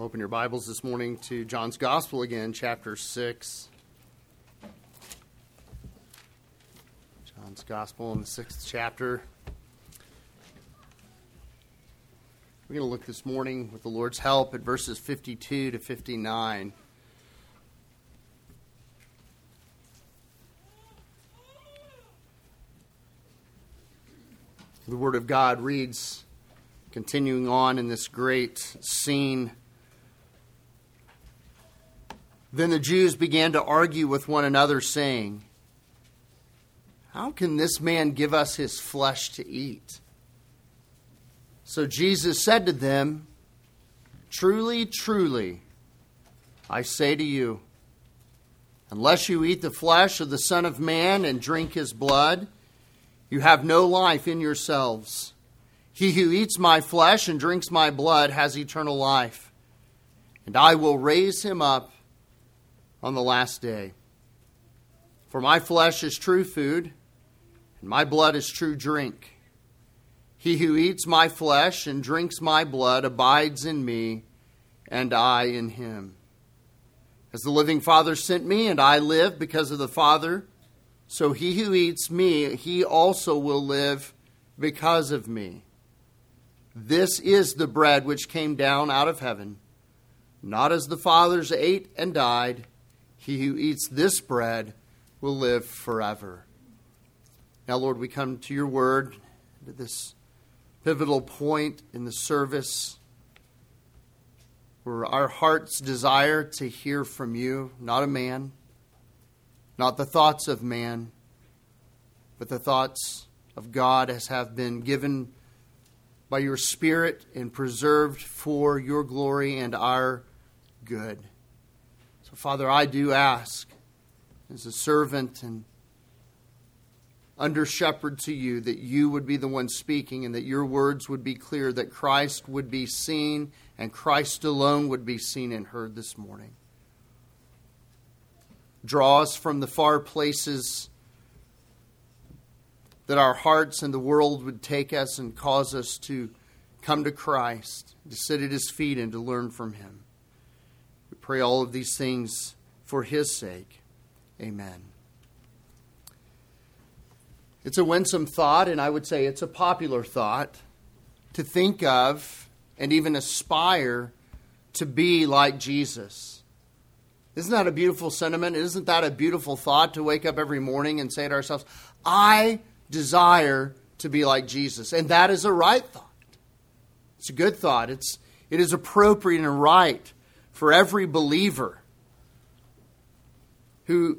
Open your Bibles this morning to John's Gospel again, chapter 6. John's Gospel in the sixth chapter. We're going to look this morning with the Lord's help at verses 52 to 59. The Word of God reads, continuing on in this great scene then the Jews began to argue with one another, saying, How can this man give us his flesh to eat? So Jesus said to them, Truly, truly, I say to you, unless you eat the flesh of the Son of Man and drink his blood, you have no life in yourselves. He who eats my flesh and drinks my blood has eternal life, and I will raise him up on the last day. For my flesh is true food, and my blood is true drink. He who eats my flesh and drinks my blood abides in me, and I in him. As the living Father sent me, and I live because of the Father, so he who eats me, he also will live because of me. This is the bread which came down out of heaven, not as the fathers ate and died he who eats this bread will live forever. Now, Lord, we come to your word, to this pivotal point in the service where our hearts desire to hear from you, not a man, not the thoughts of man, but the thoughts of God as have been given by your Spirit and preserved for your glory and our good. So, Father, I do ask as a servant and under shepherd to you that you would be the one speaking and that your words would be clear, that Christ would be seen and Christ alone would be seen and heard this morning. Draw us from the far places that our hearts and the world would take us and cause us to come to Christ, to sit at his feet and to learn from him. Pray all of these things for his sake. Amen. It's a winsome thought, and I would say it's a popular thought to think of and even aspire to be like Jesus. Isn't that a beautiful sentiment? Isn't that a beautiful thought to wake up every morning and say to ourselves, I desire to be like Jesus? And that is a right thought. It's a good thought. It's, it is appropriate and right for every believer who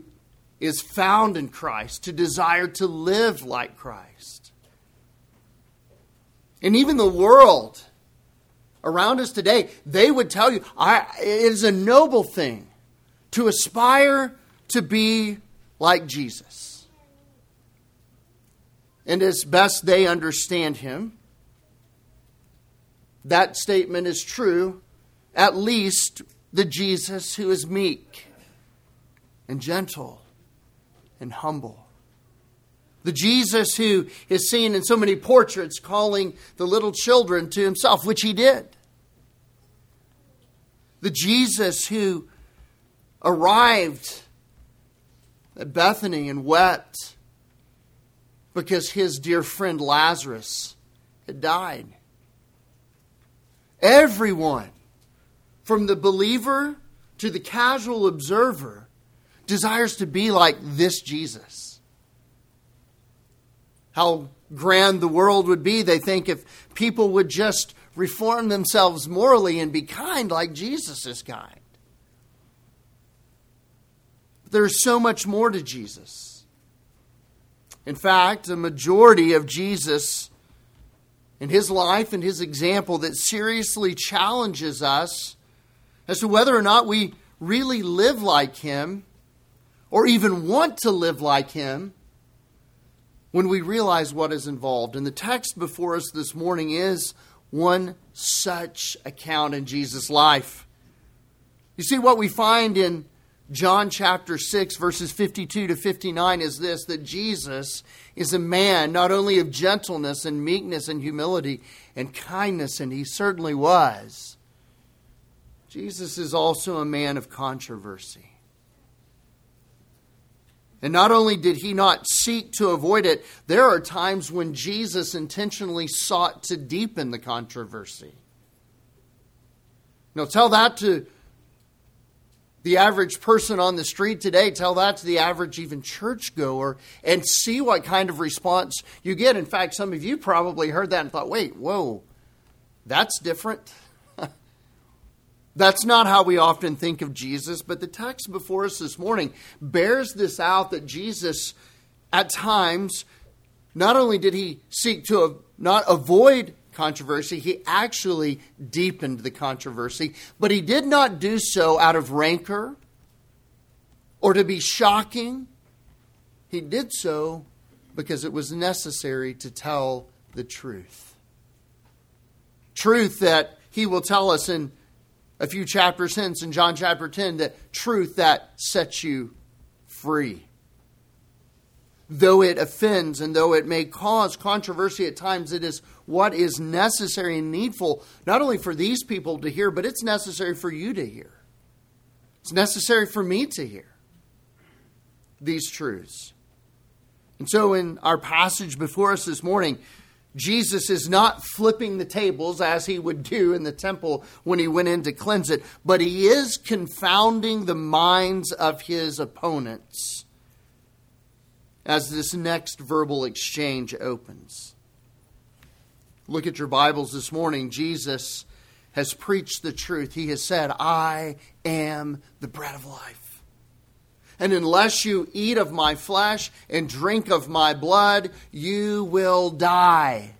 is found in Christ to desire to live like Christ. And even the world around us today, they would tell you it is a noble thing to aspire to be like Jesus. And as best they understand him, that statement is true at least the Jesus who is meek and gentle and humble. The Jesus who is seen in so many portraits calling the little children to himself, which he did. The Jesus who arrived at Bethany and wept because his dear friend Lazarus had died. Everyone from the believer to the casual observer, desires to be like this Jesus. How grand the world would be, they think, if people would just reform themselves morally and be kind like Jesus is kind. But there's so much more to Jesus. In fact, a majority of Jesus in his life and his example that seriously challenges us as to whether or not we really live like Him or even want to live like Him when we realize what is involved. And the text before us this morning is one such account in Jesus' life. You see, what we find in John chapter 6, verses 52 to 59 is this that Jesus is a man not only of gentleness and meekness and humility and kindness, and he certainly was Jesus is also a man of controversy. And not only did he not seek to avoid it, there are times when Jesus intentionally sought to deepen the controversy. Now, tell that to the average person on the street today, tell that to the average even churchgoer, and see what kind of response you get. In fact, some of you probably heard that and thought, wait, whoa, that's different. That's not how we often think of Jesus, but the text before us this morning bears this out that Jesus, at times, not only did he seek to not avoid controversy, he actually deepened the controversy, but he did not do so out of rancor or to be shocking. He did so because it was necessary to tell the truth. Truth that he will tell us in a few chapters hence in John chapter 10 that truth that sets you free. Though it offends and though it may cause controversy at times, it is what is necessary and needful, not only for these people to hear, but it's necessary for you to hear. It's necessary for me to hear these truths. And so, in our passage before us this morning, Jesus is not flipping the tables as he would do in the temple when he went in to cleanse it, but he is confounding the minds of his opponents as this next verbal exchange opens. Look at your Bibles this morning. Jesus has preached the truth. He has said, I am the bread of life. And unless you eat of my flesh and drink of my blood, you will die.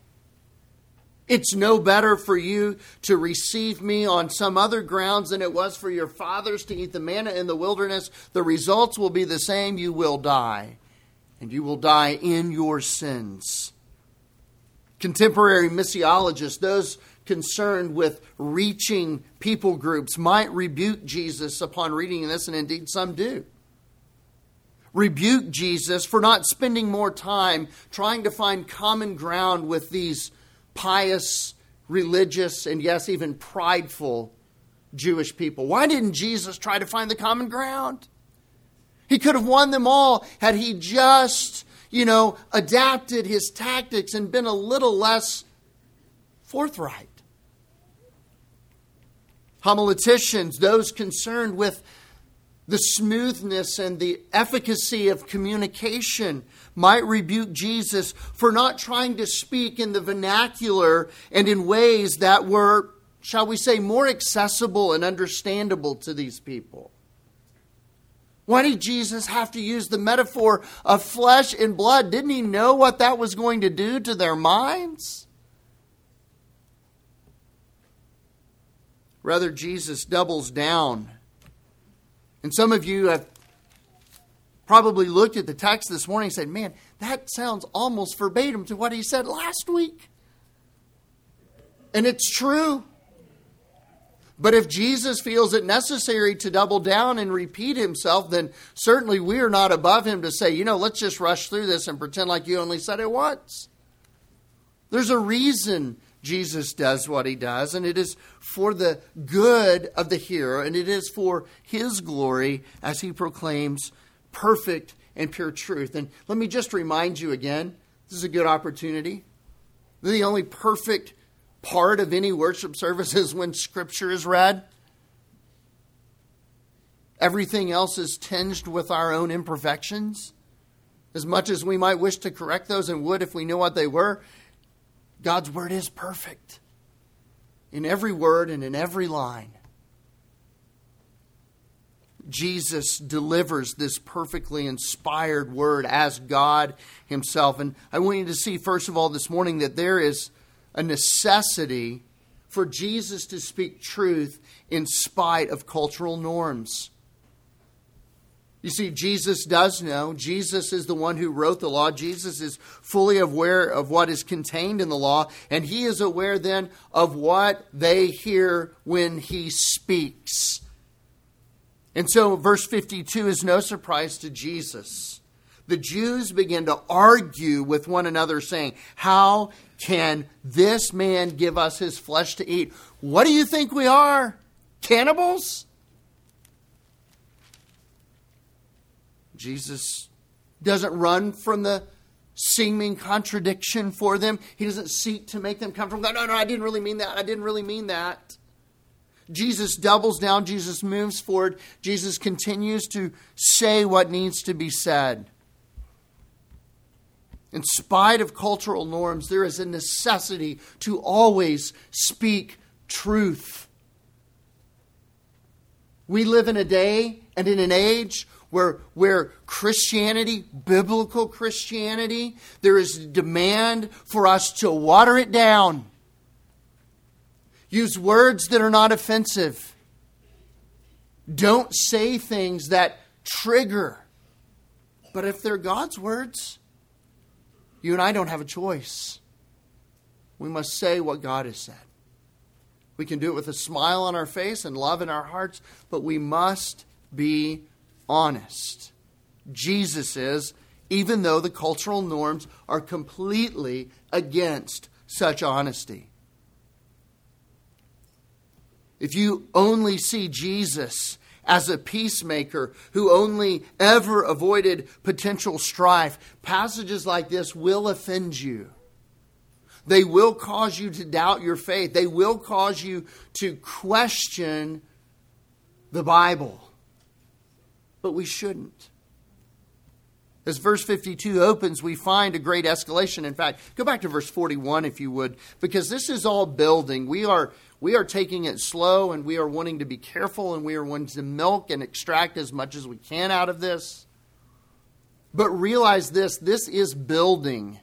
It's no better for you to receive me on some other grounds than it was for your fathers to eat the manna in the wilderness. The results will be the same. You will die, and you will die in your sins. Contemporary missiologists, those concerned with reaching people groups, might rebuke Jesus upon reading this, and indeed some do rebuke Jesus for not spending more time trying to find common ground with these pious, religious, and yes, even prideful Jewish people. Why didn't Jesus try to find the common ground? He could have won them all had he just, you know, adapted his tactics and been a little less forthright. Homileticians, those concerned with the smoothness and the efficacy of communication might rebuke Jesus for not trying to speak in the vernacular and in ways that were, shall we say, more accessible and understandable to these people. Why did Jesus have to use the metaphor of flesh and blood? Didn't he know what that was going to do to their minds? Rather, Jesus doubles down and some of you have probably looked at the text this morning and said, man, that sounds almost verbatim to what he said last week. And it's true. But if Jesus feels it necessary to double down and repeat himself, then certainly we are not above him to say, you know, let's just rush through this and pretend like you only said it once. There's a reason Jesus does what he does, and it is for the good of the hearer, and it is for his glory as he proclaims perfect and pure truth. And let me just remind you again this is a good opportunity. The only perfect part of any worship service is when Scripture is read. Everything else is tinged with our own imperfections. As much as we might wish to correct those and would if we knew what they were, God's word is perfect in every word and in every line. Jesus delivers this perfectly inspired word as God Himself. And I want you to see, first of all, this morning that there is a necessity for Jesus to speak truth in spite of cultural norms. You see, Jesus does know. Jesus is the one who wrote the law. Jesus is fully aware of what is contained in the law, and he is aware then of what they hear when he speaks. And so, verse 52 is no surprise to Jesus. The Jews begin to argue with one another, saying, How can this man give us his flesh to eat? What do you think we are? Cannibals? Jesus doesn't run from the seeming contradiction for them. He doesn't seek to make them come from God. No, no, I didn't really mean that. I didn't really mean that. Jesus doubles down. Jesus moves forward. Jesus continues to say what needs to be said. In spite of cultural norms, there is a necessity to always speak truth. We live in a day and in an age where, where Christianity, biblical Christianity, there is a demand for us to water it down. Use words that are not offensive. Don't say things that trigger. But if they're God's words, you and I don't have a choice. We must say what God has said. We can do it with a smile on our face and love in our hearts, but we must be honest. Jesus is, even though the cultural norms are completely against such honesty. If you only see Jesus as a peacemaker who only ever avoided potential strife, passages like this will offend you. They will cause you to doubt your faith. They will cause you to question the Bible but we shouldn't. As verse 52 opens, we find a great escalation. In fact, go back to verse 41 if you would, because this is all building. We are, we are taking it slow and we are wanting to be careful and we are wanting to milk and extract as much as we can out of this. But realize this this is building.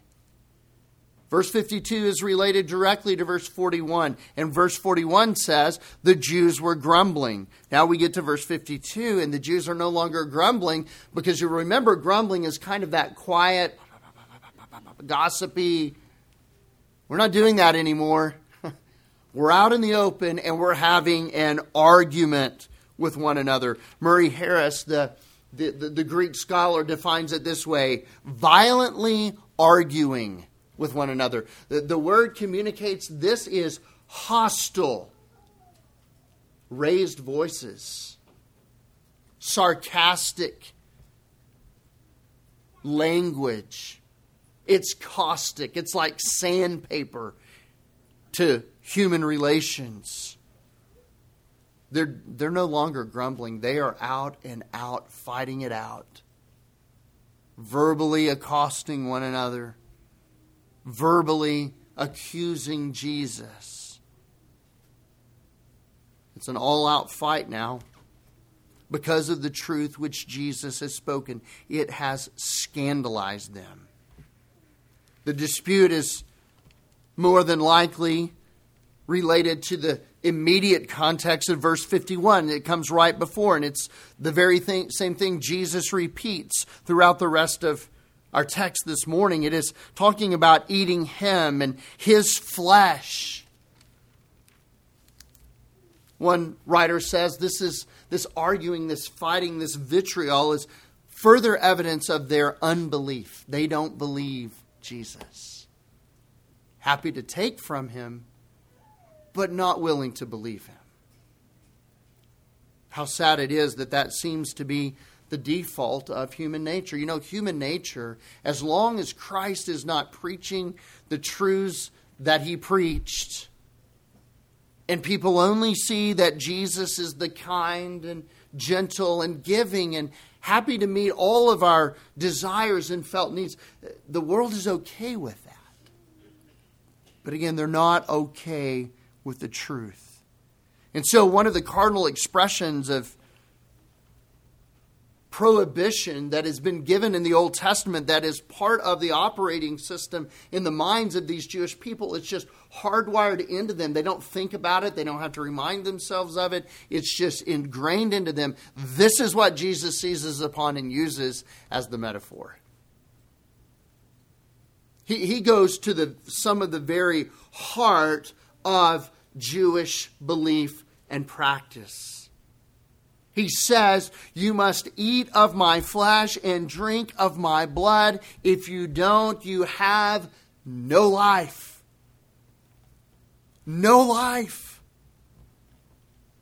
Verse 52 is related directly to verse 41. And verse 41 says, the Jews were grumbling. Now we get to verse 52, and the Jews are no longer grumbling because you remember, grumbling is kind of that quiet, gossipy. We're not doing that anymore. we're out in the open and we're having an argument with one another. Murray Harris, the, the, the, the Greek scholar, defines it this way violently arguing with one another. The, the word communicates this is hostile, raised voices, sarcastic language. It's caustic, it's like sandpaper to human relations. They're, they're no longer grumbling. They are out and out fighting it out, verbally accosting one another verbally accusing Jesus. It's an all out fight now because of the truth which Jesus has spoken. It has scandalized them. The dispute is more than likely related to the immediate context of verse 51. It comes right before, and it's the very thing, same thing Jesus repeats throughout the rest of our text this morning. It is talking about eating Him and His flesh. One writer says this is this arguing, this fighting, this vitriol is further evidence of their unbelief. They don't believe Jesus. Happy to take from him, but not willing to believe him. How sad it is that that seems to be the default of human nature. You know, human nature, as long as Christ is not preaching the truths that he preached, and people only see that Jesus is the kind and gentle and giving and happy to meet all of our desires and felt needs, the world is okay with that. But again, they're not okay with the truth. And so, one of the cardinal expressions of prohibition that has been given in the Old Testament that is part of the operating system in the minds of these Jewish people. It's just hardwired into them. They don't think about it, they don't have to remind themselves of it. It's just ingrained into them. This is what Jesus seizes upon and uses as the metaphor. He, he goes to the, some of the very heart of Jewish belief and practice. He says, You must eat of my flesh and drink of my blood. If you don't, you have no life. No life.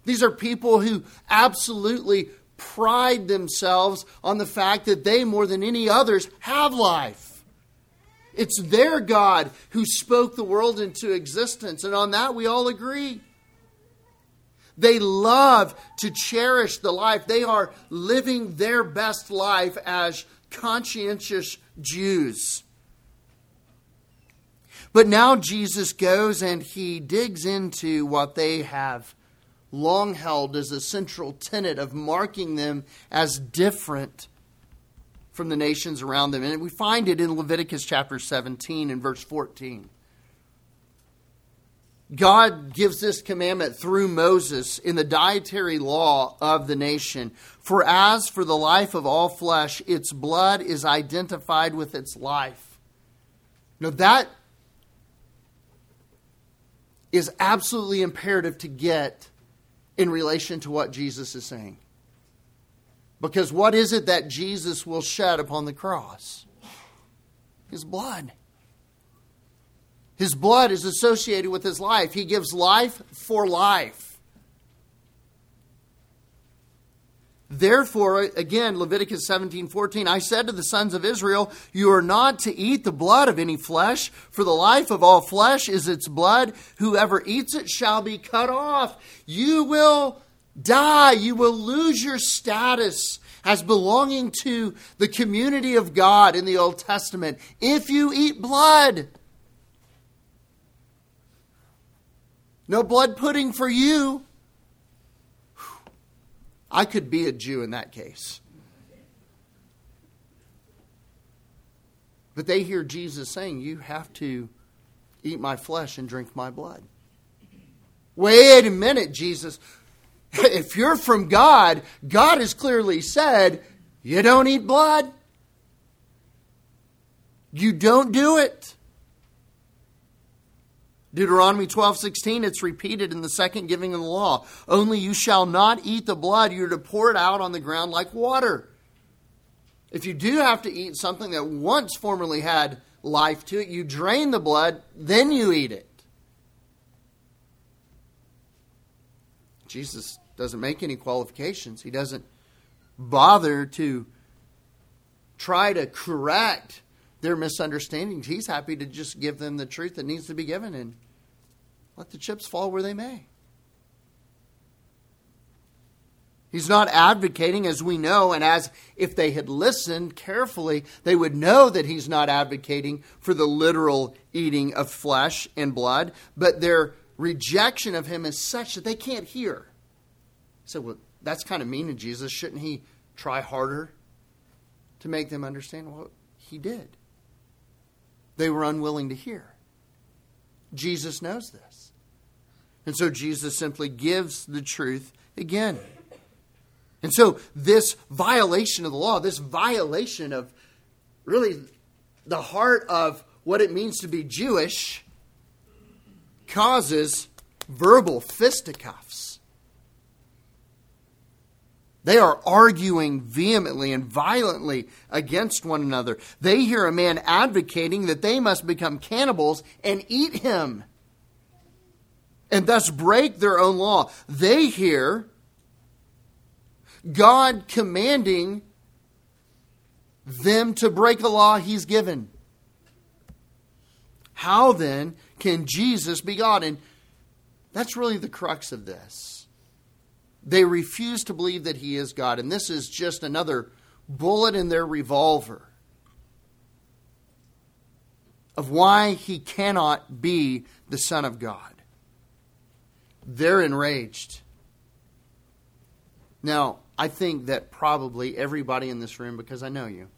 These are people who absolutely pride themselves on the fact that they, more than any others, have life. It's their God who spoke the world into existence, and on that we all agree. They love to cherish the life. They are living their best life as conscientious Jews. But now Jesus goes and he digs into what they have long held as a central tenet of marking them as different from the nations around them. And we find it in Leviticus chapter 17 and verse 14. God gives this commandment through Moses in the dietary law of the nation. For as for the life of all flesh, its blood is identified with its life. Now, that is absolutely imperative to get in relation to what Jesus is saying. Because what is it that Jesus will shed upon the cross? His blood. His blood is associated with his life. He gives life for life. Therefore, again, Leviticus 17 14, I said to the sons of Israel, You are not to eat the blood of any flesh, for the life of all flesh is its blood. Whoever eats it shall be cut off. You will die. You will lose your status as belonging to the community of God in the Old Testament if you eat blood. No blood pudding for you. I could be a Jew in that case. But they hear Jesus saying, You have to eat my flesh and drink my blood. Wait a minute, Jesus. If you're from God, God has clearly said, You don't eat blood. You don't do it. Deuteronomy 12:16 it's repeated in the second giving of the law. Only you shall not eat the blood, you're to pour it out on the ground like water. If you do have to eat something that once formerly had life to it, you drain the blood, then you eat it. Jesus doesn't make any qualifications. He doesn't bother to try to correct their misunderstandings. He's happy to just give them the truth that needs to be given and let the chips fall where they may. He's not advocating, as we know, and as if they had listened carefully, they would know that he's not advocating for the literal eating of flesh and blood, but their rejection of him is such that they can't hear. So, well, that's kind of mean to Jesus. Shouldn't he try harder to make them understand? Well, he did. They were unwilling to hear. Jesus knows this. And so Jesus simply gives the truth again. And so, this violation of the law, this violation of really the heart of what it means to be Jewish, causes verbal fisticuffs. They are arguing vehemently and violently against one another. They hear a man advocating that they must become cannibals and eat him and thus break their own law. They hear God commanding them to break a law he's given. How then can Jesus be God? And that's really the crux of this. They refuse to believe that he is God, and this is just another bullet in their revolver of why he cannot be the Son of God. They're enraged. Now, I think that probably everybody in this room, because I know you,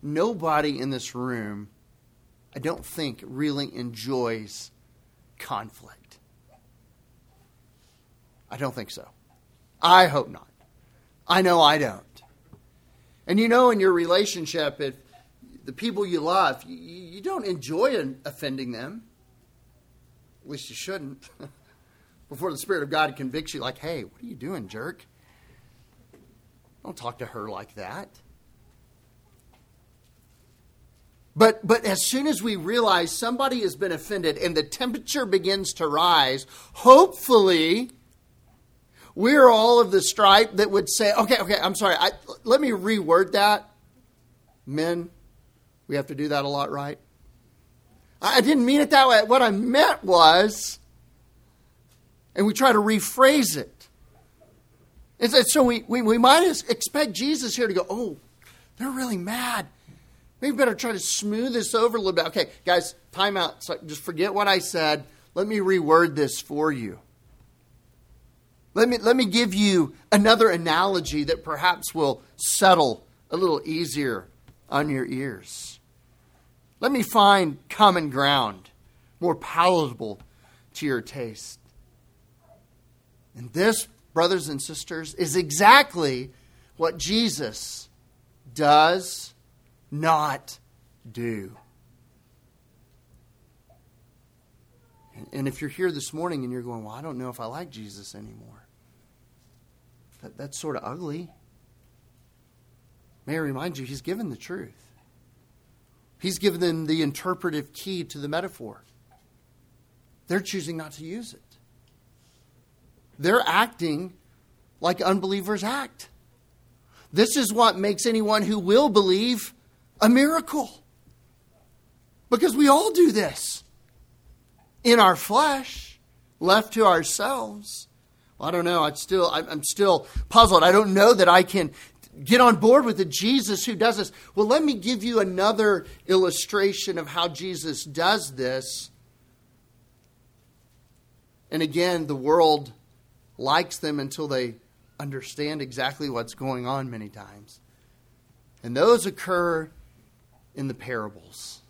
nobody in this room, I don't think, really enjoys conflict. I don't think so. I hope not. I know I don't. And you know, in your relationship, if the people you love, you, you don't enjoy offending them. At least you shouldn't. Before the Spirit of God convicts you, like, hey, what are you doing, jerk? Don't talk to her like that. But, but as soon as we realize somebody has been offended and the temperature begins to rise, hopefully we're all of the stripe that would say, okay, okay, I'm sorry, I, let me reword that. Men, we have to do that a lot, right? I didn't mean it that way. What I meant was, and we try to rephrase it. And so we, we, we might expect Jesus here to go, oh, they're really mad. Maybe better try to smooth this over a little bit. Okay, guys, time out. So just forget what I said. Let me reword this for you. Let me, let me give you another analogy that perhaps will settle a little easier on your ears. Let me find common ground, more palatable to your taste. And this, brothers and sisters, is exactly what Jesus does not do. And if you're here this morning and you're going, Well, I don't know if I like Jesus anymore, that, that's sort of ugly. May I remind you, he's given the truth. He's given them the interpretive key to the metaphor. They're choosing not to use it. They're acting like unbelievers act. This is what makes anyone who will believe a miracle. Because we all do this in our flesh, left to ourselves. I don't know. I'm still, I'm still puzzled. I don't know that I can get on board with the Jesus who does this. Well, let me give you another illustration of how Jesus does this. And again, the world likes them until they understand exactly what's going on many times. And those occur in the parables.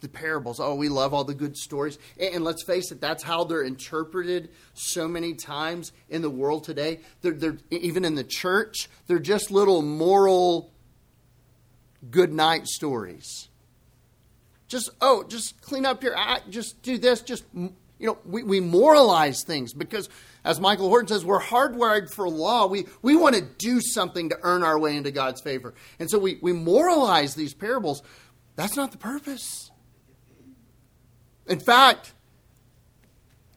The parables. Oh, we love all the good stories. And let's face it, that's how they're interpreted so many times in the world today. They're, they're even in the church, they're just little moral good night stories. Just, oh, just clean up your act, just do this, just, you know, we, we moralize things because as Michael Horton says, we're hardwired for law. We, we want to do something to earn our way into God's favor. And so we, we moralize these parables. That's not the purpose. In fact,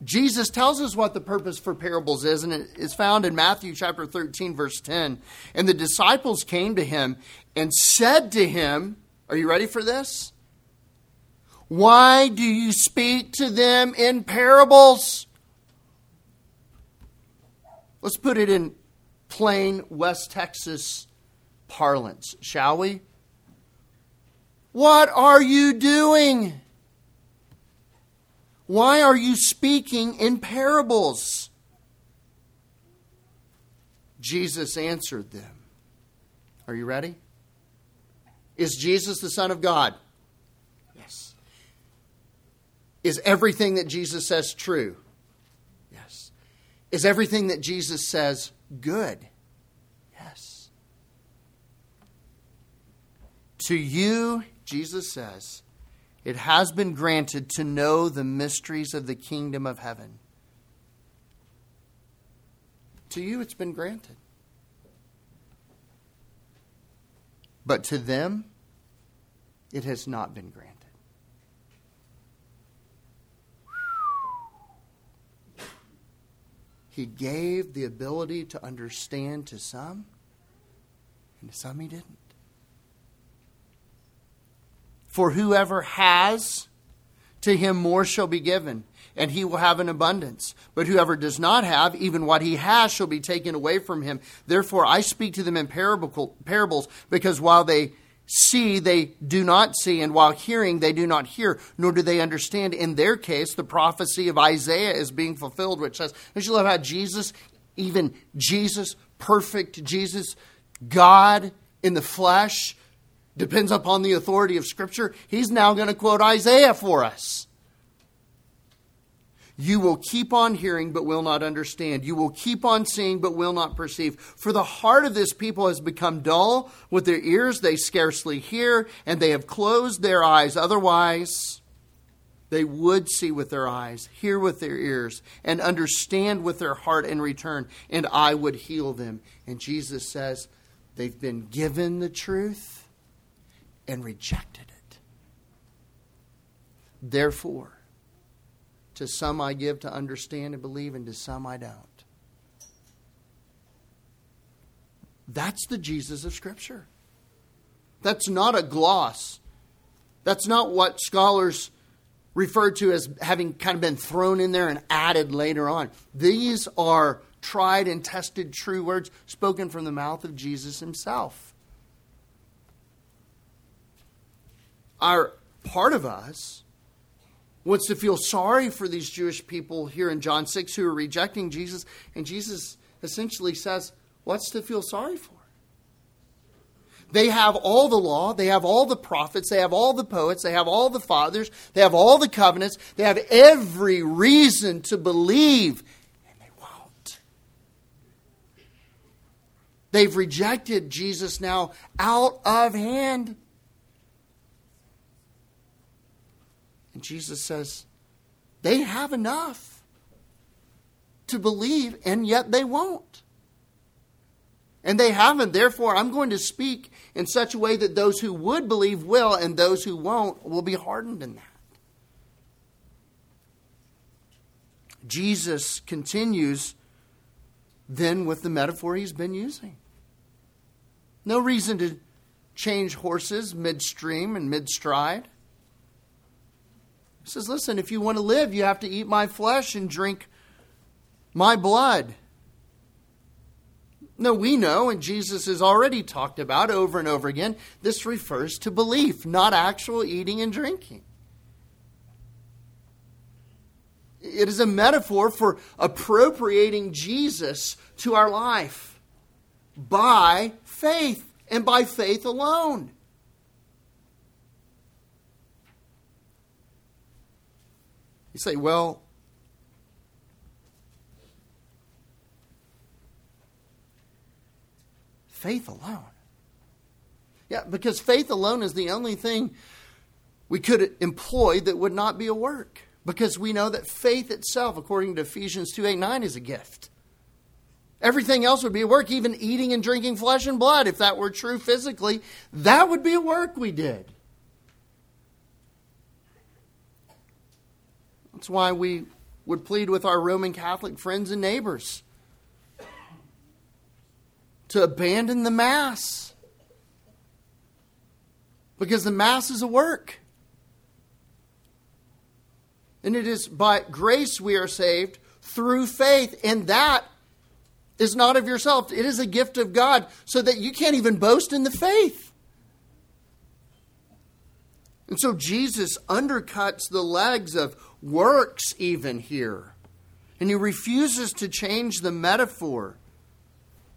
Jesus tells us what the purpose for parables is, and it is found in Matthew chapter 13, verse 10. And the disciples came to him and said to him, Are you ready for this? Why do you speak to them in parables? Let's put it in plain West Texas parlance, shall we? What are you doing? Why are you speaking in parables? Jesus answered them. Are you ready? Is Jesus the Son of God? Yes. Is everything that Jesus says true? Yes. Is everything that Jesus says good? Yes. To you, Jesus says, it has been granted to know the mysteries of the kingdom of heaven. To you, it's been granted. But to them, it has not been granted. He gave the ability to understand to some, and to some he didn't. For whoever has, to him more shall be given, and he will have an abundance. But whoever does not have, even what he has shall be taken away from him. Therefore I speak to them in parables, because while they see they do not see, and while hearing they do not hear, nor do they understand. In their case, the prophecy of Isaiah is being fulfilled, which says, Don't you love how Jesus, even Jesus, perfect Jesus, God in the flesh, depends upon the authority of Scripture? He's now going to quote Isaiah for us. You will keep on hearing, but will not understand. You will keep on seeing, but will not perceive. For the heart of this people has become dull. With their ears they scarcely hear, and they have closed their eyes. Otherwise, they would see with their eyes, hear with their ears, and understand with their heart in return, and I would heal them. And Jesus says, they've been given the truth and rejected it. Therefore, To some I give to understand and believe, and to some I don't. That's the Jesus of Scripture. That's not a gloss. That's not what scholars refer to as having kind of been thrown in there and added later on. These are tried and tested true words spoken from the mouth of Jesus himself. Our part of us wants to feel sorry for these Jewish people here in John 6 who are rejecting Jesus, and Jesus essentially says, What's to feel sorry for? They have all the law, they have all the prophets, they have all the poets, they have all the fathers, they have all the covenants, they have every reason to believe, and they won't. They've rejected Jesus now out of hand. And Jesus says, they have enough to believe, and yet they won't. And they haven't. Therefore, I'm going to speak in such a way that those who would believe will, and those who won't will be hardened in that. Jesus continues then with the metaphor he's been using. No reason to change horses midstream and mid stride. He says, Listen, if you want to live, you have to eat my flesh and drink my blood. No, we know, and Jesus has already talked about over and over again, this refers to belief, not actual eating and drinking. It is a metaphor for appropriating Jesus to our life by faith and by faith alone. Say, well, faith alone. Yeah, because faith alone is the only thing we could employ that would not be a work. Because we know that faith itself, according to Ephesians 2 8 9, is a gift. Everything else would be a work, even eating and drinking flesh and blood. If that were true physically, that would be a work we did. That's why we would plead with our Roman Catholic friends and neighbors to abandon the Mass. Because the Mass is a work. And it is by grace we are saved through faith. And that is not of yourself, it is a gift of God, so that you can't even boast in the faith. And so Jesus undercuts the legs of works, even here. And he refuses to change the metaphor.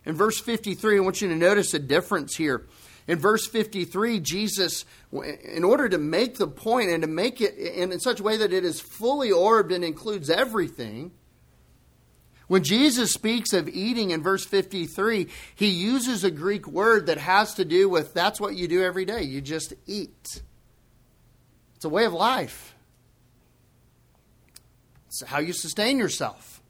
In verse 53, I want you to notice a difference here. In verse 53, Jesus, in order to make the point and to make it in such a way that it is fully orbed and includes everything, when Jesus speaks of eating in verse 53, he uses a Greek word that has to do with that's what you do every day. You just eat. It's a way of life, it's how you sustain yourself.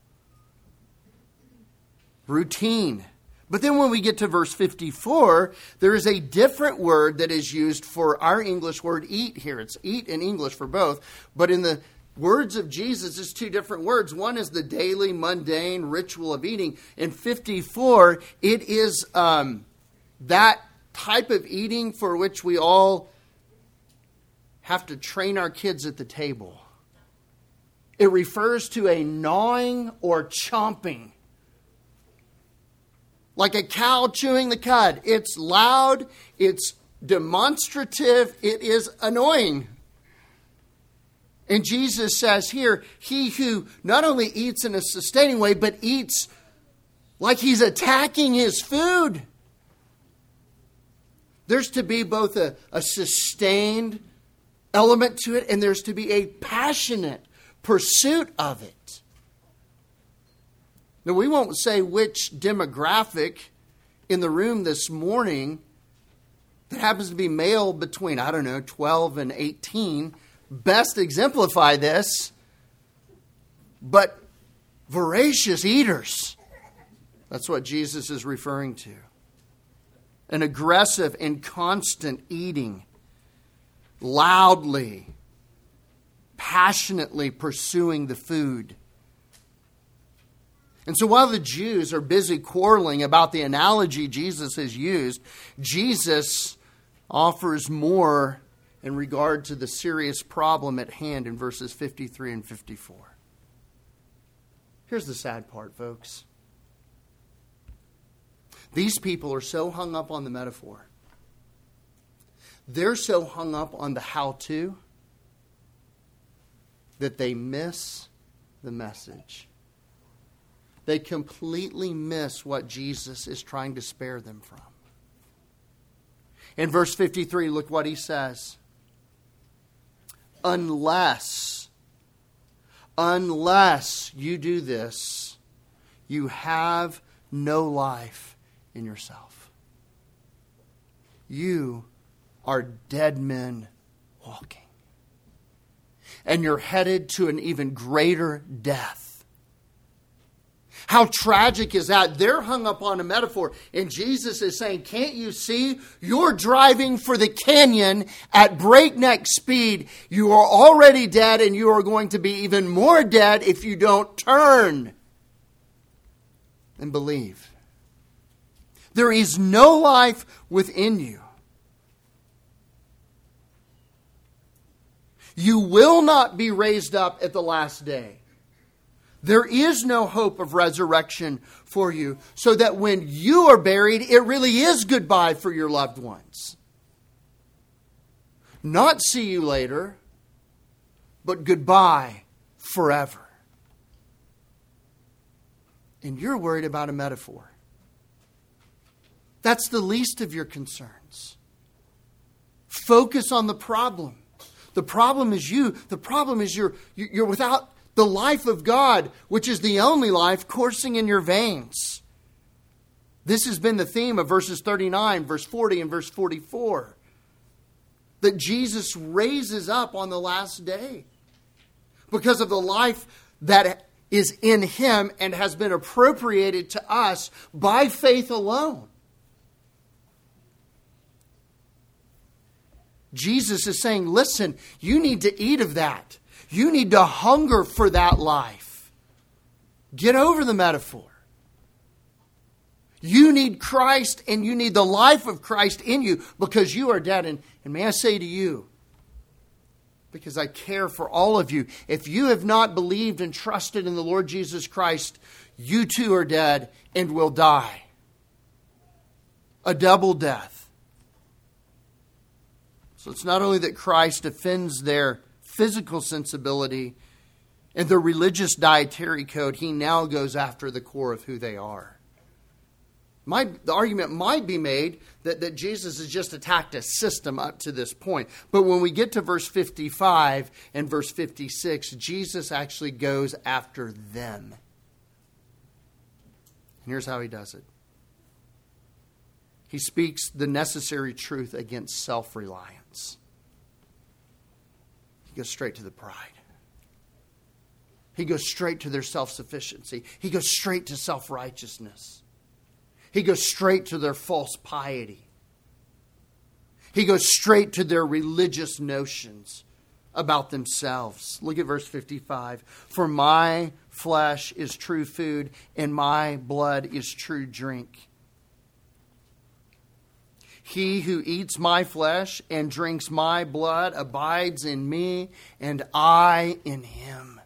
Routine. But then when we get to verse 54, there is a different word that is used for our English word eat here. It's eat in English for both. But in the words of Jesus, it's two different words. One is the daily, mundane ritual of eating. In 54, it is um, that type of eating for which we all have to train our kids at the table. It refers to a gnawing or chomping like a cow chewing the cud. It's loud, it's demonstrative, it is annoying. And Jesus says here, he who not only eats in a sustaining way, but eats like he's attacking his food. There's to be both a, a sustained element to it, and there's to be a passionate pursuit of it. Now, we won't say which demographic in the room this morning that happens to be male between, I don't know, 12 and 18 best exemplify this, but voracious eaters. That's what Jesus is referring to. An aggressive and constant eating, loudly, passionately pursuing the food. And so while the Jews are busy quarreling about the analogy Jesus has used, Jesus offers more in regard to the serious problem at hand in verses 53 and 54. Here's the sad part, folks. These people are so hung up on the metaphor. They're so hung up on the how to that they miss the message. They completely miss what Jesus is trying to spare them from. In verse 53, look what he says. Unless, unless you do this, you have no life in yourself. You are dead men walking. And you're headed to an even greater death how tragic is that? They're hung up on a metaphor. And Jesus is saying, Can't you see? You're driving for the canyon at breakneck speed. You are already dead, and you are going to be even more dead if you don't turn and believe. There is no life within you. You will not be raised up at the last day. There is no hope of resurrection for you, so that when you are buried, it really is goodbye for your loved ones. Not see you later, but goodbye forever. And you're worried about a metaphor. That's the least of your concerns. Focus on the problem. The problem is you. The problem is you're, you're without the life of God, which is the only life, coursing in your veins. This has been the theme of verses 39, verse 40, and verse 44. That Jesus raises up on the last day because of the life that is in him and has been appropriated to us by faith alone. Jesus is saying, listen, you need to eat of that. You need to hunger for that life. Get over the metaphor. You need Christ and you need the life of Christ in you because you are dead. And, and may I say to you, because I care for all of you, if you have not believed and trusted in the Lord Jesus Christ, you too are dead and will die. A double death. So it's not only that Christ offends their physical sensibility and the religious dietary code, he now goes after the core of who they are. The argument might be made that, that Jesus has just attacked a system up to this point. But when we get to verse 55 and verse 56, Jesus actually goes after them. And here's how he does it he speaks the necessary truth against self reliance. He goes straight to the pride. He goes straight to their self sufficiency. He goes straight to self righteousness. He goes straight to their false piety. He goes straight to their religious notions about themselves. Look at verse 55. For my flesh is true food, and my blood is true drink. He who eats my flesh and drinks my blood abides in me, and I in him.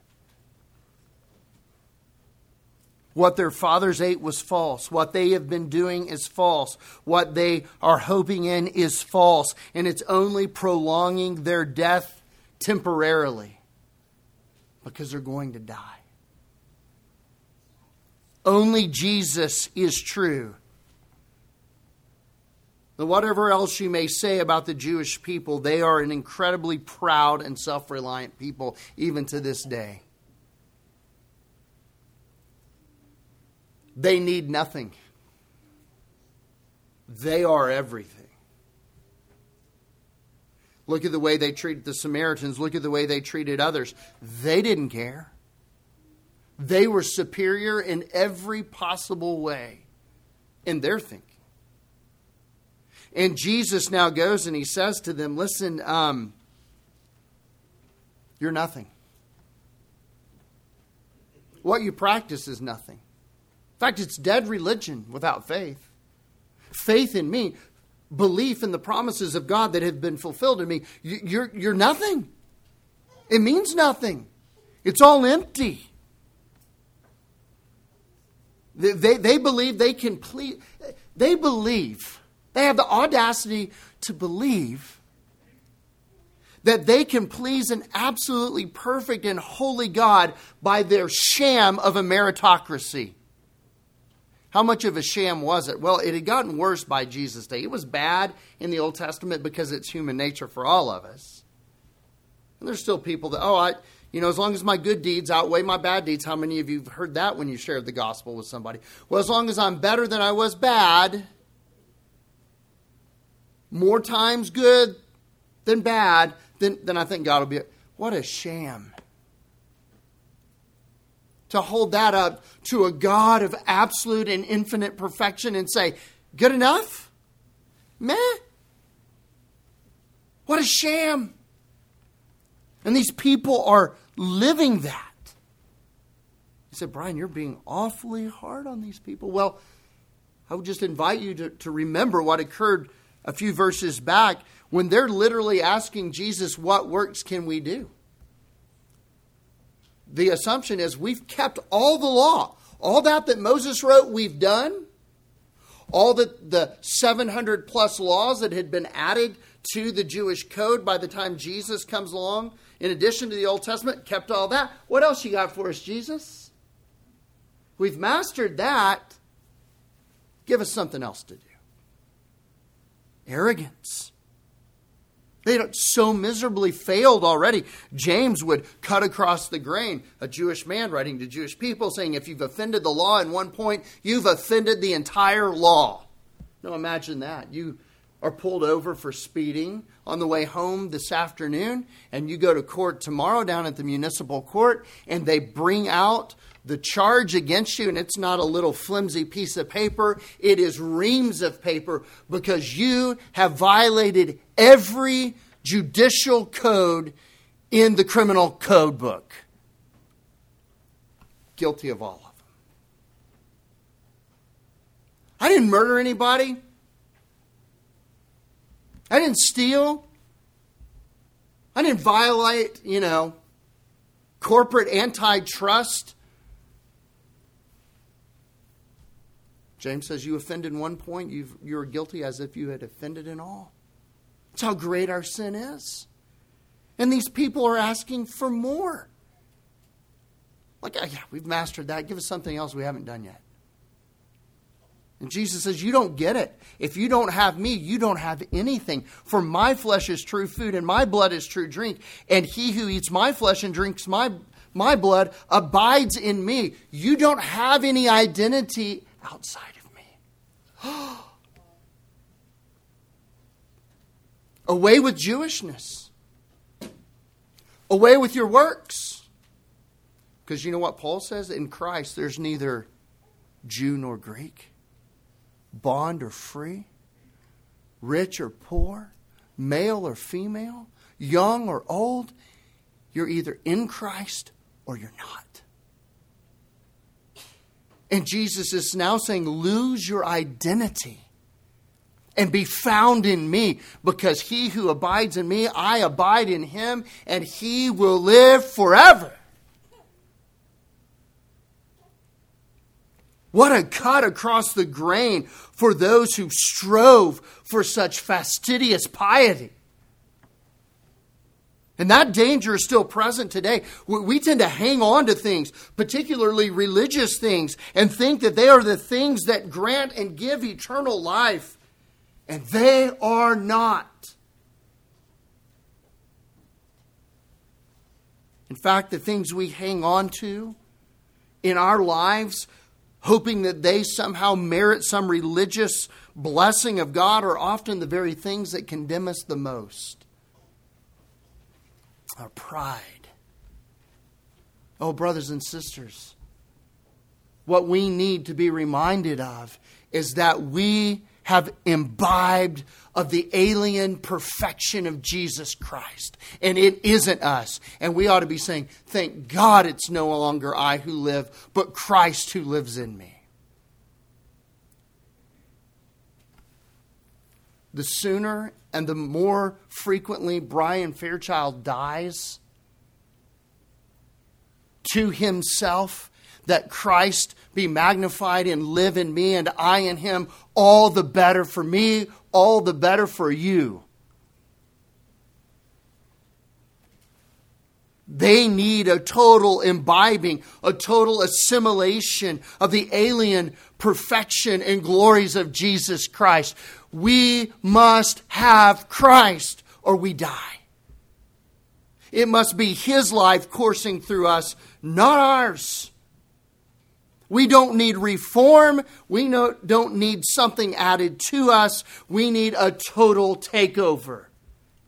What their fathers ate was false. What they have been doing is false. What they are hoping in is false. And it's only prolonging their death temporarily because they're going to die. Only Jesus is true. Whatever else you may say about the Jewish people, they are an incredibly proud and self reliant people, even to this day. They need nothing, they are everything. Look at the way they treated the Samaritans. Look at the way they treated others. They didn't care. They were superior in every possible way in their thinking. And Jesus now goes and he says to them, Listen, um, you're nothing. What you practice is nothing. In fact, it's dead religion without faith. Faith in me, belief in the promises of God that have been fulfilled in me, you're, you're nothing. It means nothing. It's all empty. They, they, they believe they can please, they believe, they have the audacity to believe that they can please an absolutely perfect and holy God by their sham of a meritocracy. How much of a sham was it? Well, it had gotten worse by Jesus' day. It was bad in the Old Testament because it's human nature for all of us. And there's still people that, oh, I, you know, as long as my good deeds outweigh my bad deeds, how many of you have heard that when you shared the gospel with somebody? Well, as long as I'm better than I was bad, more times good than bad, then, then I think God will be. What a sham. To hold that up to a God of absolute and infinite perfection and say, good enough? Meh. What a sham. And these people are living that. He said, Brian, you're being awfully hard on these people. Well, I would just invite you to, to remember what occurred a few verses back when they're literally asking Jesus, What works can we do? The assumption is we've kept all the law. All that that Moses wrote, we've done. All the, the 700 plus laws that had been added to the Jewish code by the time Jesus comes along, in addition to the Old Testament, kept all that. What else you got for us, Jesus? We've mastered that. Give us something else to do. Arrogance. They had so miserably failed already. James would cut across the grain, a Jewish man writing to Jewish people, saying, If you've offended the law in one point, you've offended the entire law. Now imagine that. You are pulled over for speeding on the way home this afternoon, and you go to court tomorrow down at the municipal court, and they bring out the charge against you, and it's not a little flimsy piece of paper, it is reams of paper because you have violated every judicial code in the criminal code book. Guilty of all of them. I didn't murder anybody. I didn't steal. I didn't violate, you know, corporate antitrust. James says, You offend in one point, you are guilty as if you had offended in all. That's how great our sin is. And these people are asking for more. Like, uh, yeah, we've mastered that. Give us something else we haven't done yet. And Jesus says, You don't get it. If you don't have me, you don't have anything. For my flesh is true food, and my blood is true drink. And he who eats my flesh and drinks my, my blood abides in me. You don't have any identity outside of me. Away with Jewishness. Away with your works. Because you know what Paul says? In Christ, there's neither Jew nor Greek bond or free, rich or poor, male or female, young or old, you're either in Christ or you're not. And Jesus is now saying, lose your identity and be found in me, because he who abides in me, I abide in him, and he will live forever. What a cut across the grain for those who strove for such fastidious piety. And that danger is still present today. We tend to hang on to things, particularly religious things, and think that they are the things that grant and give eternal life. And they are not. In fact, the things we hang on to in our lives hoping that they somehow merit some religious blessing of God, are often the very things that condemn us the most. Our pride. Oh, brothers and sisters, what we need to be reminded of is that we have imbibed of the alien perfection of Jesus Christ. And it isn't us. And we ought to be saying, Thank God it's no longer I who live, but Christ who lives in me. The sooner and the more frequently Brian Fairchild dies to himself, that Christ be magnified and live in me and I in him, all the better for me, all the better for you. They need a total imbibing, a total assimilation of the alien perfection and glories of Jesus Christ. We must have Christ or we die. It must be His life coursing through us, not ours. We don't need reform. We don't need something added to us. We need a total takeover,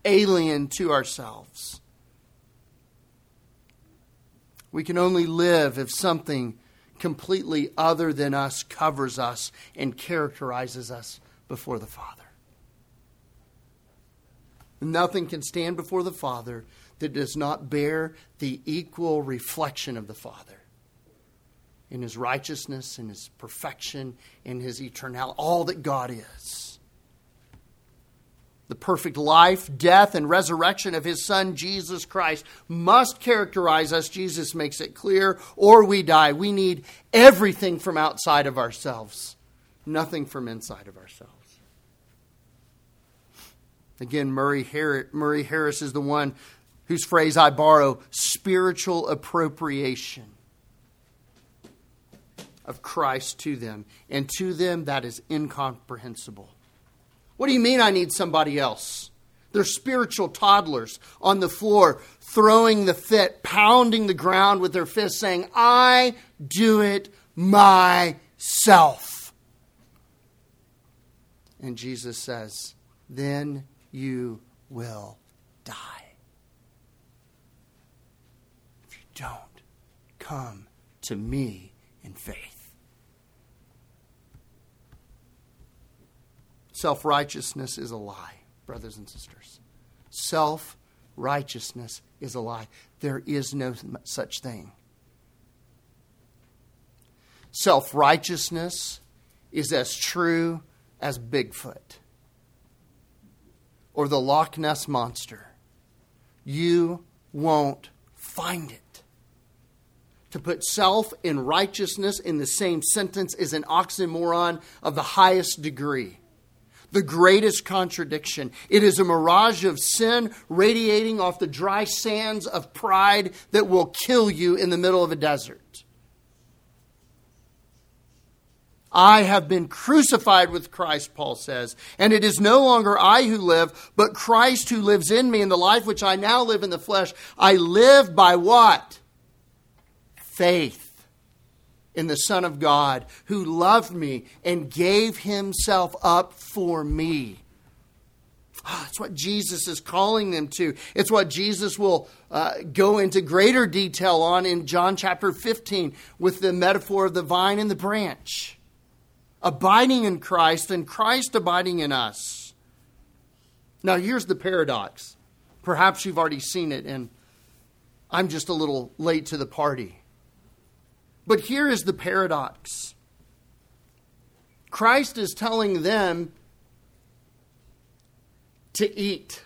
alien to ourselves. We can only live if something completely other than us covers us and characterizes us before the Father. Nothing can stand before the Father that does not bear the equal reflection of the Father in his righteousness, in his perfection, in his eternality, all that God is. The perfect life, death, and resurrection of his Son, Jesus Christ, must characterize us. Jesus makes it clear, or we die. We need everything from outside of ourselves, nothing from inside of ourselves. Again, Murray, Murray Harris is the one whose phrase I borrow spiritual appropriation of Christ to them. And to them, that is incomprehensible. What do you mean I need somebody else? They're spiritual toddlers on the floor, throwing the fit, pounding the ground with their fists, saying, I do it myself. And Jesus says, Then you will die. If you don't come to me in faith. Self righteousness is a lie, brothers and sisters. Self righteousness is a lie. There is no such thing. Self righteousness is as true as Bigfoot or the Loch Ness Monster. You won't find it. To put self and righteousness in the same sentence is an oxymoron of the highest degree the greatest contradiction. It is a mirage of sin radiating off the dry sands of pride that will kill you in the middle of a desert. I have been crucified with Christ, Paul says, and it is no longer I who live, but Christ who lives in me. In the life which I now live in the flesh, I live by what? Faith in the Son of God who loved me and gave himself up for me. Oh, it's what Jesus is calling them to. It's what Jesus will uh, go into greater detail on in John chapter 15 with the metaphor of the vine and the branch. Abiding in Christ and Christ abiding in us. Now, here's the paradox. Perhaps you've already seen it, and I'm just a little late to the party. But here is the paradox Christ is telling them to eat,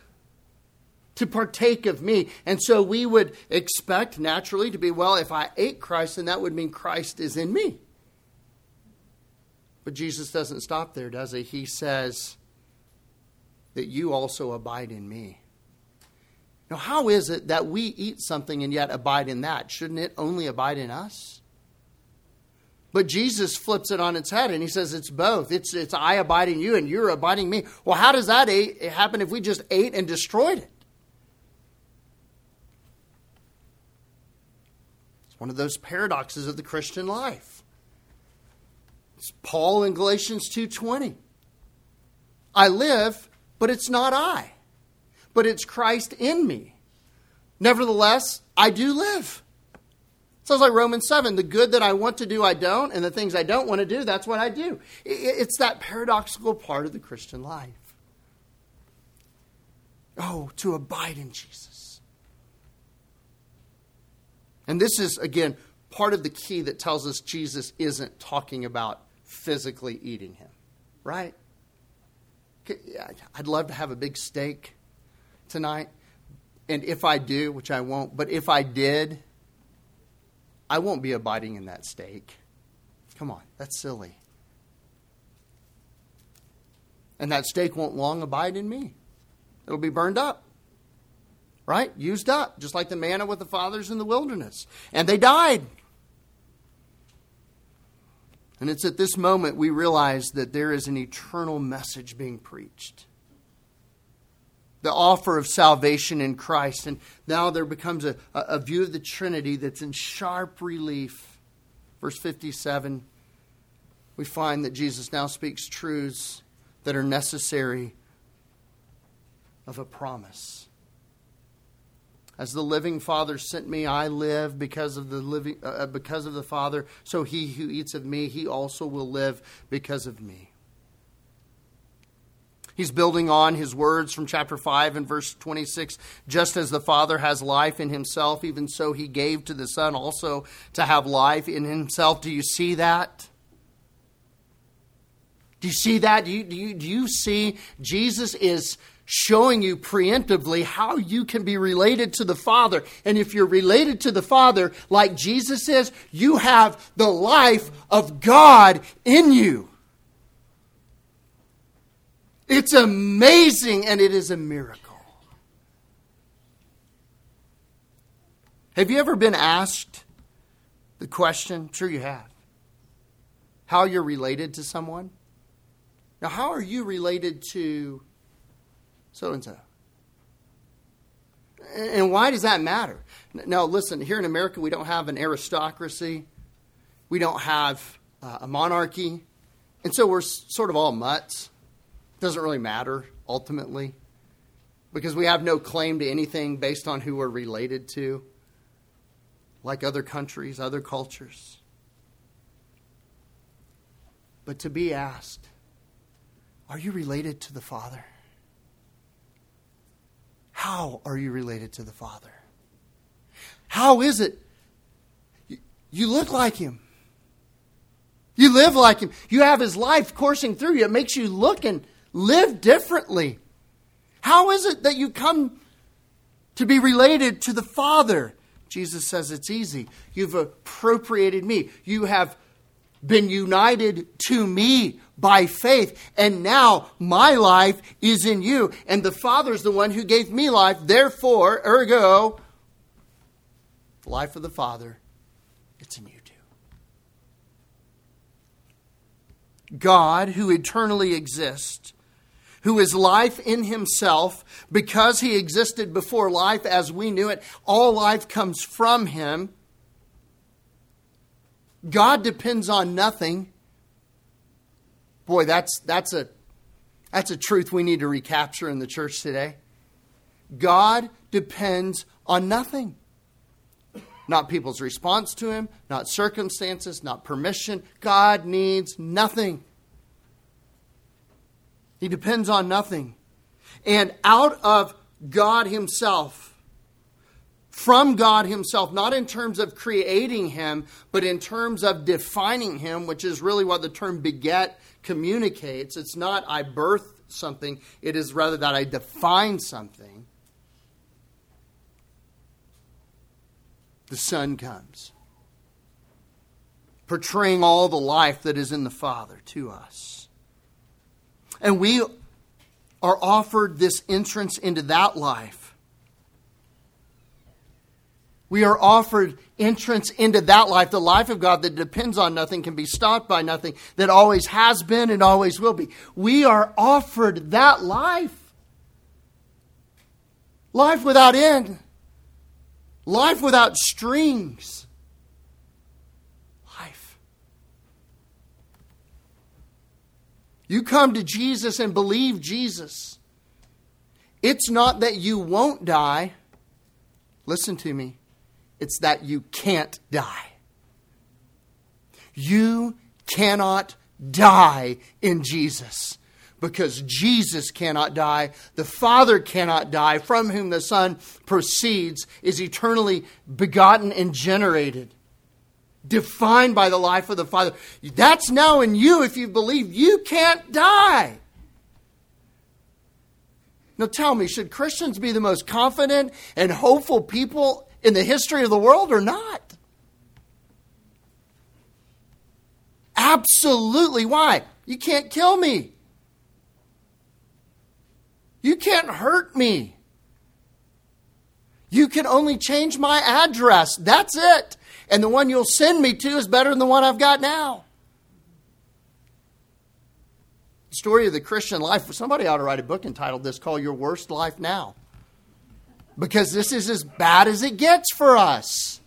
to partake of me. And so we would expect naturally to be, well, if I ate Christ, then that would mean Christ is in me. But Jesus doesn't stop there, does he? He says that you also abide in me. Now, how is it that we eat something and yet abide in that? Shouldn't it only abide in us? But Jesus flips it on its head and he says it's both. It's, it's I abiding you and you're abiding me. Well, how does that happen if we just ate and destroyed it? It's one of those paradoxes of the Christian life. It's Paul in Galatians 2:20. I live, but it's not I, but it's Christ in me. Nevertheless, I do live. Sounds like Romans 7. The good that I want to do, I don't, and the things I don't want to do, that's what I do. It's that paradoxical part of the Christian life. Oh, to abide in Jesus. And this is, again, part of the key that tells us Jesus isn't talking about physically eating him, right? I'd love to have a big steak tonight. And if I do, which I won't, but if I did, I won't be abiding in that steak. Come on, that's silly. And that steak won't long abide in me. It'll be burned up. Right? Used up, just like the manna with the fathers in the wilderness. And they died. And it's at this moment we realize that there is an eternal message being preached the offer of salvation in Christ. And now there becomes a, a view of the Trinity that's in sharp relief. Verse 57, we find that Jesus now speaks truths that are necessary of a promise. As the living Father sent me, I live because of the living uh, uh because of the Father. So he who eats of me, he also will live because of me. He's building on his words from chapter 5 and verse 26. Just as the Father has life in himself, even so he gave to the Son also to have life in himself. Do you see that? Do you see that? Do you, do you, do you see Jesus is showing you preemptively how you can be related to the Father. And if you're related to the Father, like Jesus is, you have the life of God in you. It's amazing and it is a miracle. Have you ever been asked the question? Sure, you have. How you're related to someone? Now, how are you related to so and so? And why does that matter? Now, listen, here in America, we don't have an aristocracy, we don't have uh, a monarchy, and so we're sort of all mutts It doesn't really matter ultimately because we have no claim to anything based on who we're related to, like other countries, other cultures. But to be asked, are you related to the Father? How are you related to the Father? How is it? You look like Him. You live like Him. You have His life coursing through you. It makes you look and live differently. How is it that you come to be related to the Father? Jesus says it's easy. You've appropriated me. You have been united to me by faith. And now my life is in you. And the Father is the one who gave me life. Therefore, ergo, the life of the Father, it's in you too. God, who eternally exists, who is life in himself, because he existed before life as we knew it, all life comes from him. God depends on nothing. Boy, that's, that's, a, that's a truth we need to recapture in the church today. God depends on nothing. Not people's response to him, not circumstances, not permission. God needs nothing. He depends on nothing. And out of God Himself, from God Himself, not in terms of creating Him, but in terms of defining Him, which is really what the term beget communicates. It's not I birth something, it is rather that I define something. The Son comes, portraying all the life that is in the Father to us. And we are offered this entrance into that life. We are offered entrance into that life, the life of God that depends on nothing, can be stopped by nothing, that always has been and always will be. We are offered that life. Life without end. Life without strings. Life. You come to Jesus and believe Jesus. It's not that you won't die. Listen to me. It's that you can't die. You cannot die in Jesus because Jesus cannot die. The Father cannot die, from whom the Son proceeds, is eternally begotten and generated, defined by the life of the Father. That's now in you if you believe you can't die. Now tell me, should Christians be the most confident and hopeful people in the history of the world or not? Absolutely. Why? You can't kill me. You can't hurt me. You can only change my address. That's it. And the one you'll send me to is better than the one I've got now. The story of the Christian life. Somebody ought to write a book entitled this Call Your Worst Life Now. Because this is as bad as it gets for us.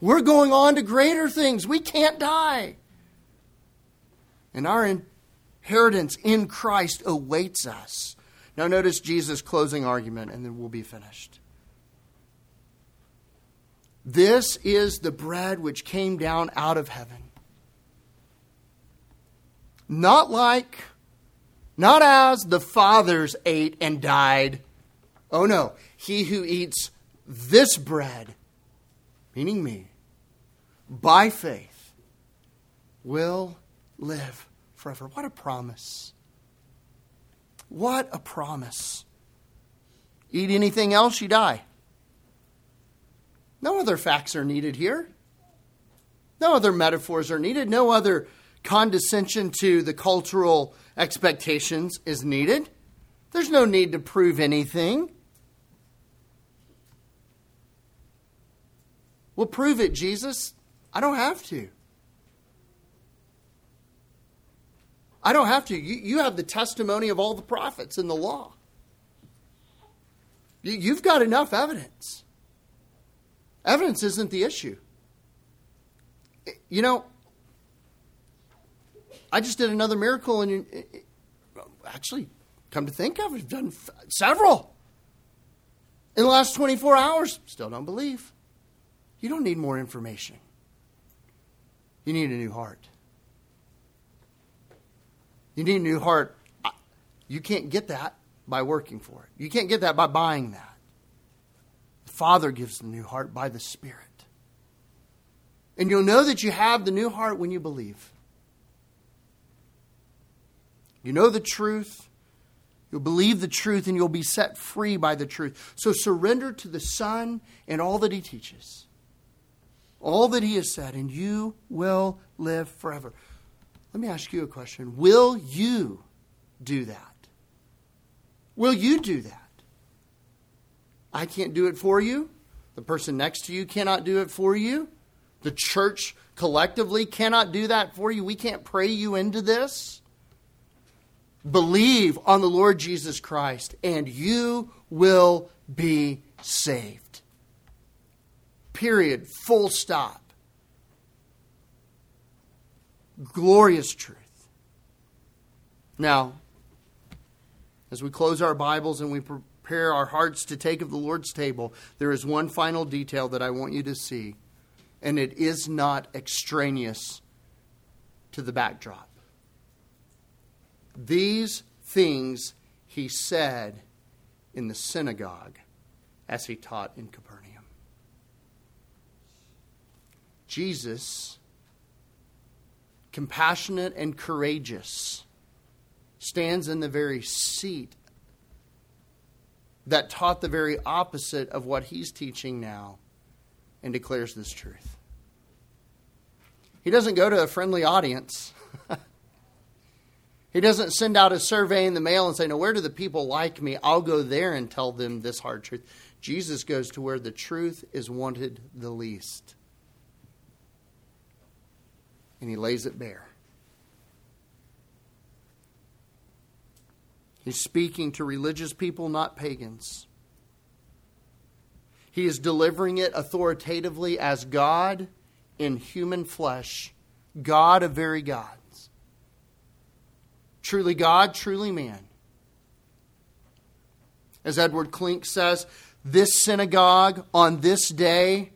We're going on to greater things. We can't die. And our inheritance in Christ awaits us. Now, notice Jesus' closing argument, and then we'll be finished. This is the bread which came down out of heaven. Not like, not as the fathers ate and died. Oh no, he who eats this bread, meaning me, by faith, will live forever. What a promise. What a promise. Eat anything else, you die. No other facts are needed here. No other metaphors are needed. No other condescension to the cultural expectations is needed. There's no need to prove anything. Well, prove it, Jesus. I don't have to. I don't have to. You, you have the testimony of all the prophets in the law. You, you've got enough evidence. Evidence isn't the issue. You know, I just did another miracle, and actually, come to think of it, I've done several in the last 24 hours. Still don't believe. You don't need more information. You need a new heart. You need a new heart. You can't get that by working for it. You can't get that by buying that. The Father gives the new heart by the Spirit. And you'll know that you have the new heart when you believe. You know the truth. You'll believe the truth and you'll be set free by the truth. So surrender to the Son and all that He teaches, all that He has said, and you will live forever. Let me ask you a question. Will you do that? Will you do that? I can't do it for you. The person next to you cannot do it for you. The church collectively cannot do that for you. We can't pray you into this. Believe on the Lord Jesus Christ, and you will be saved. Period. Full stop glorious truth. Now, as we close our Bibles and we prepare our hearts to take of the Lord's table, there is one final detail that I want you to see, and it is not extraneous to the backdrop. These things he said in the synagogue as he taught in Capernaum. Jesus compassionate and courageous, stands in the very seat that taught the very opposite of what he's teaching now and declares this truth. He doesn't go to a friendly audience. he doesn't send out a survey in the mail and say, No, where do the people like me? I'll go there and tell them this hard truth. Jesus goes to where the truth is wanted the least and he lays it bare. He's speaking to religious people, not pagans. He is delivering it authoritatively as God in human flesh, God of very gods. Truly God, truly man. As Edward Klink says, this synagogue on this day,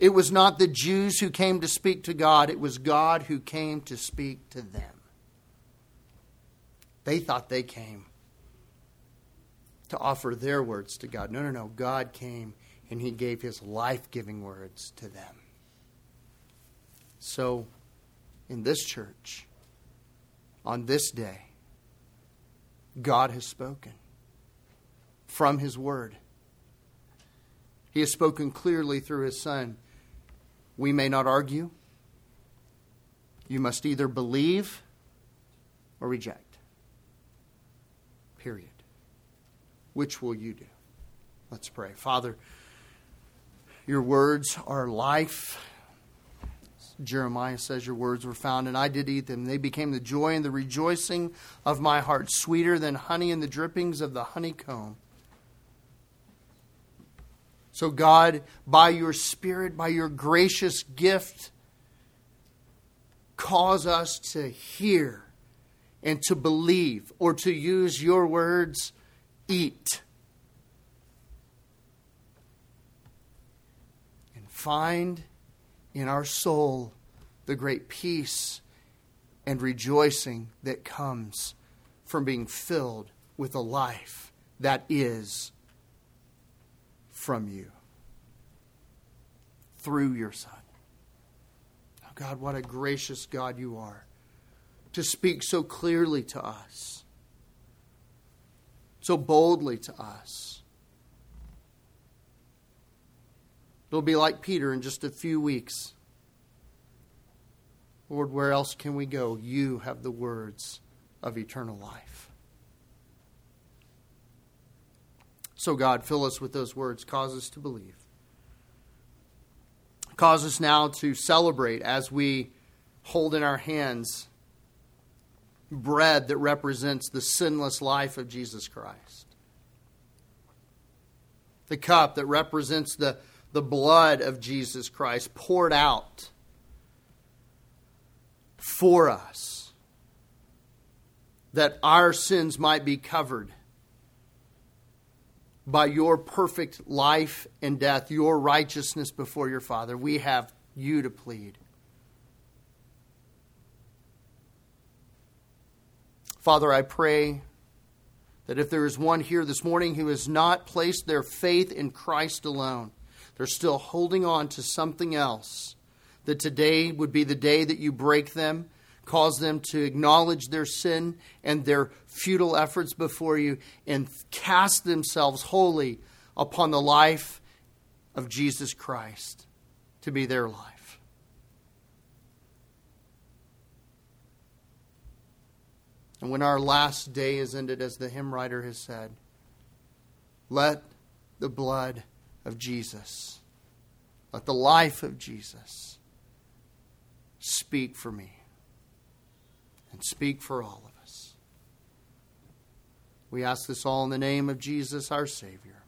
it was not the Jews who came to speak to God, it was God who came to speak to them. They thought they came to offer their words to God. No, no, no. God came and he gave his life giving words to them. So, in this church, on this day, God has spoken from his word. He has spoken clearly through his son. We may not argue. You must either believe or reject. Period. Which will you do? Let's pray. Father, your words are life. Jeremiah says your words were found, and I did eat them. They became the joy and the rejoicing of my heart, sweeter than honey and the drippings of the honeycomb. So, God, by your Spirit, by your gracious gift, cause us to hear and to believe, or to use your words, eat. And find in our soul the great peace and rejoicing that comes from being filled with a life that is from you through your Son. Oh God, what a gracious God you are to speak so clearly to us, so boldly to us. It'll be like Peter in just a few weeks. Lord, where else can we go? You have the words of eternal life. So, God, fill us with those words. Cause us to believe. Cause us now to celebrate as we hold in our hands bread that represents the sinless life of Jesus Christ, the cup that represents the, the blood of Jesus Christ poured out for us, that our sins might be covered by your perfect life and death, your righteousness before your Father. We have you to plead. Father, I pray that if there is one here this morning who has not placed their faith in Christ alone, they're still holding on to something else, that today would be the day that you break them cause them to acknowledge their sin and their futile efforts before you and cast themselves wholly upon the life of Jesus Christ to be their life. And when our last day is ended, as the hymn writer has said, let the blood of Jesus, let the life of Jesus speak for me and speak for all of us. We ask this all in the name of Jesus, our Savior.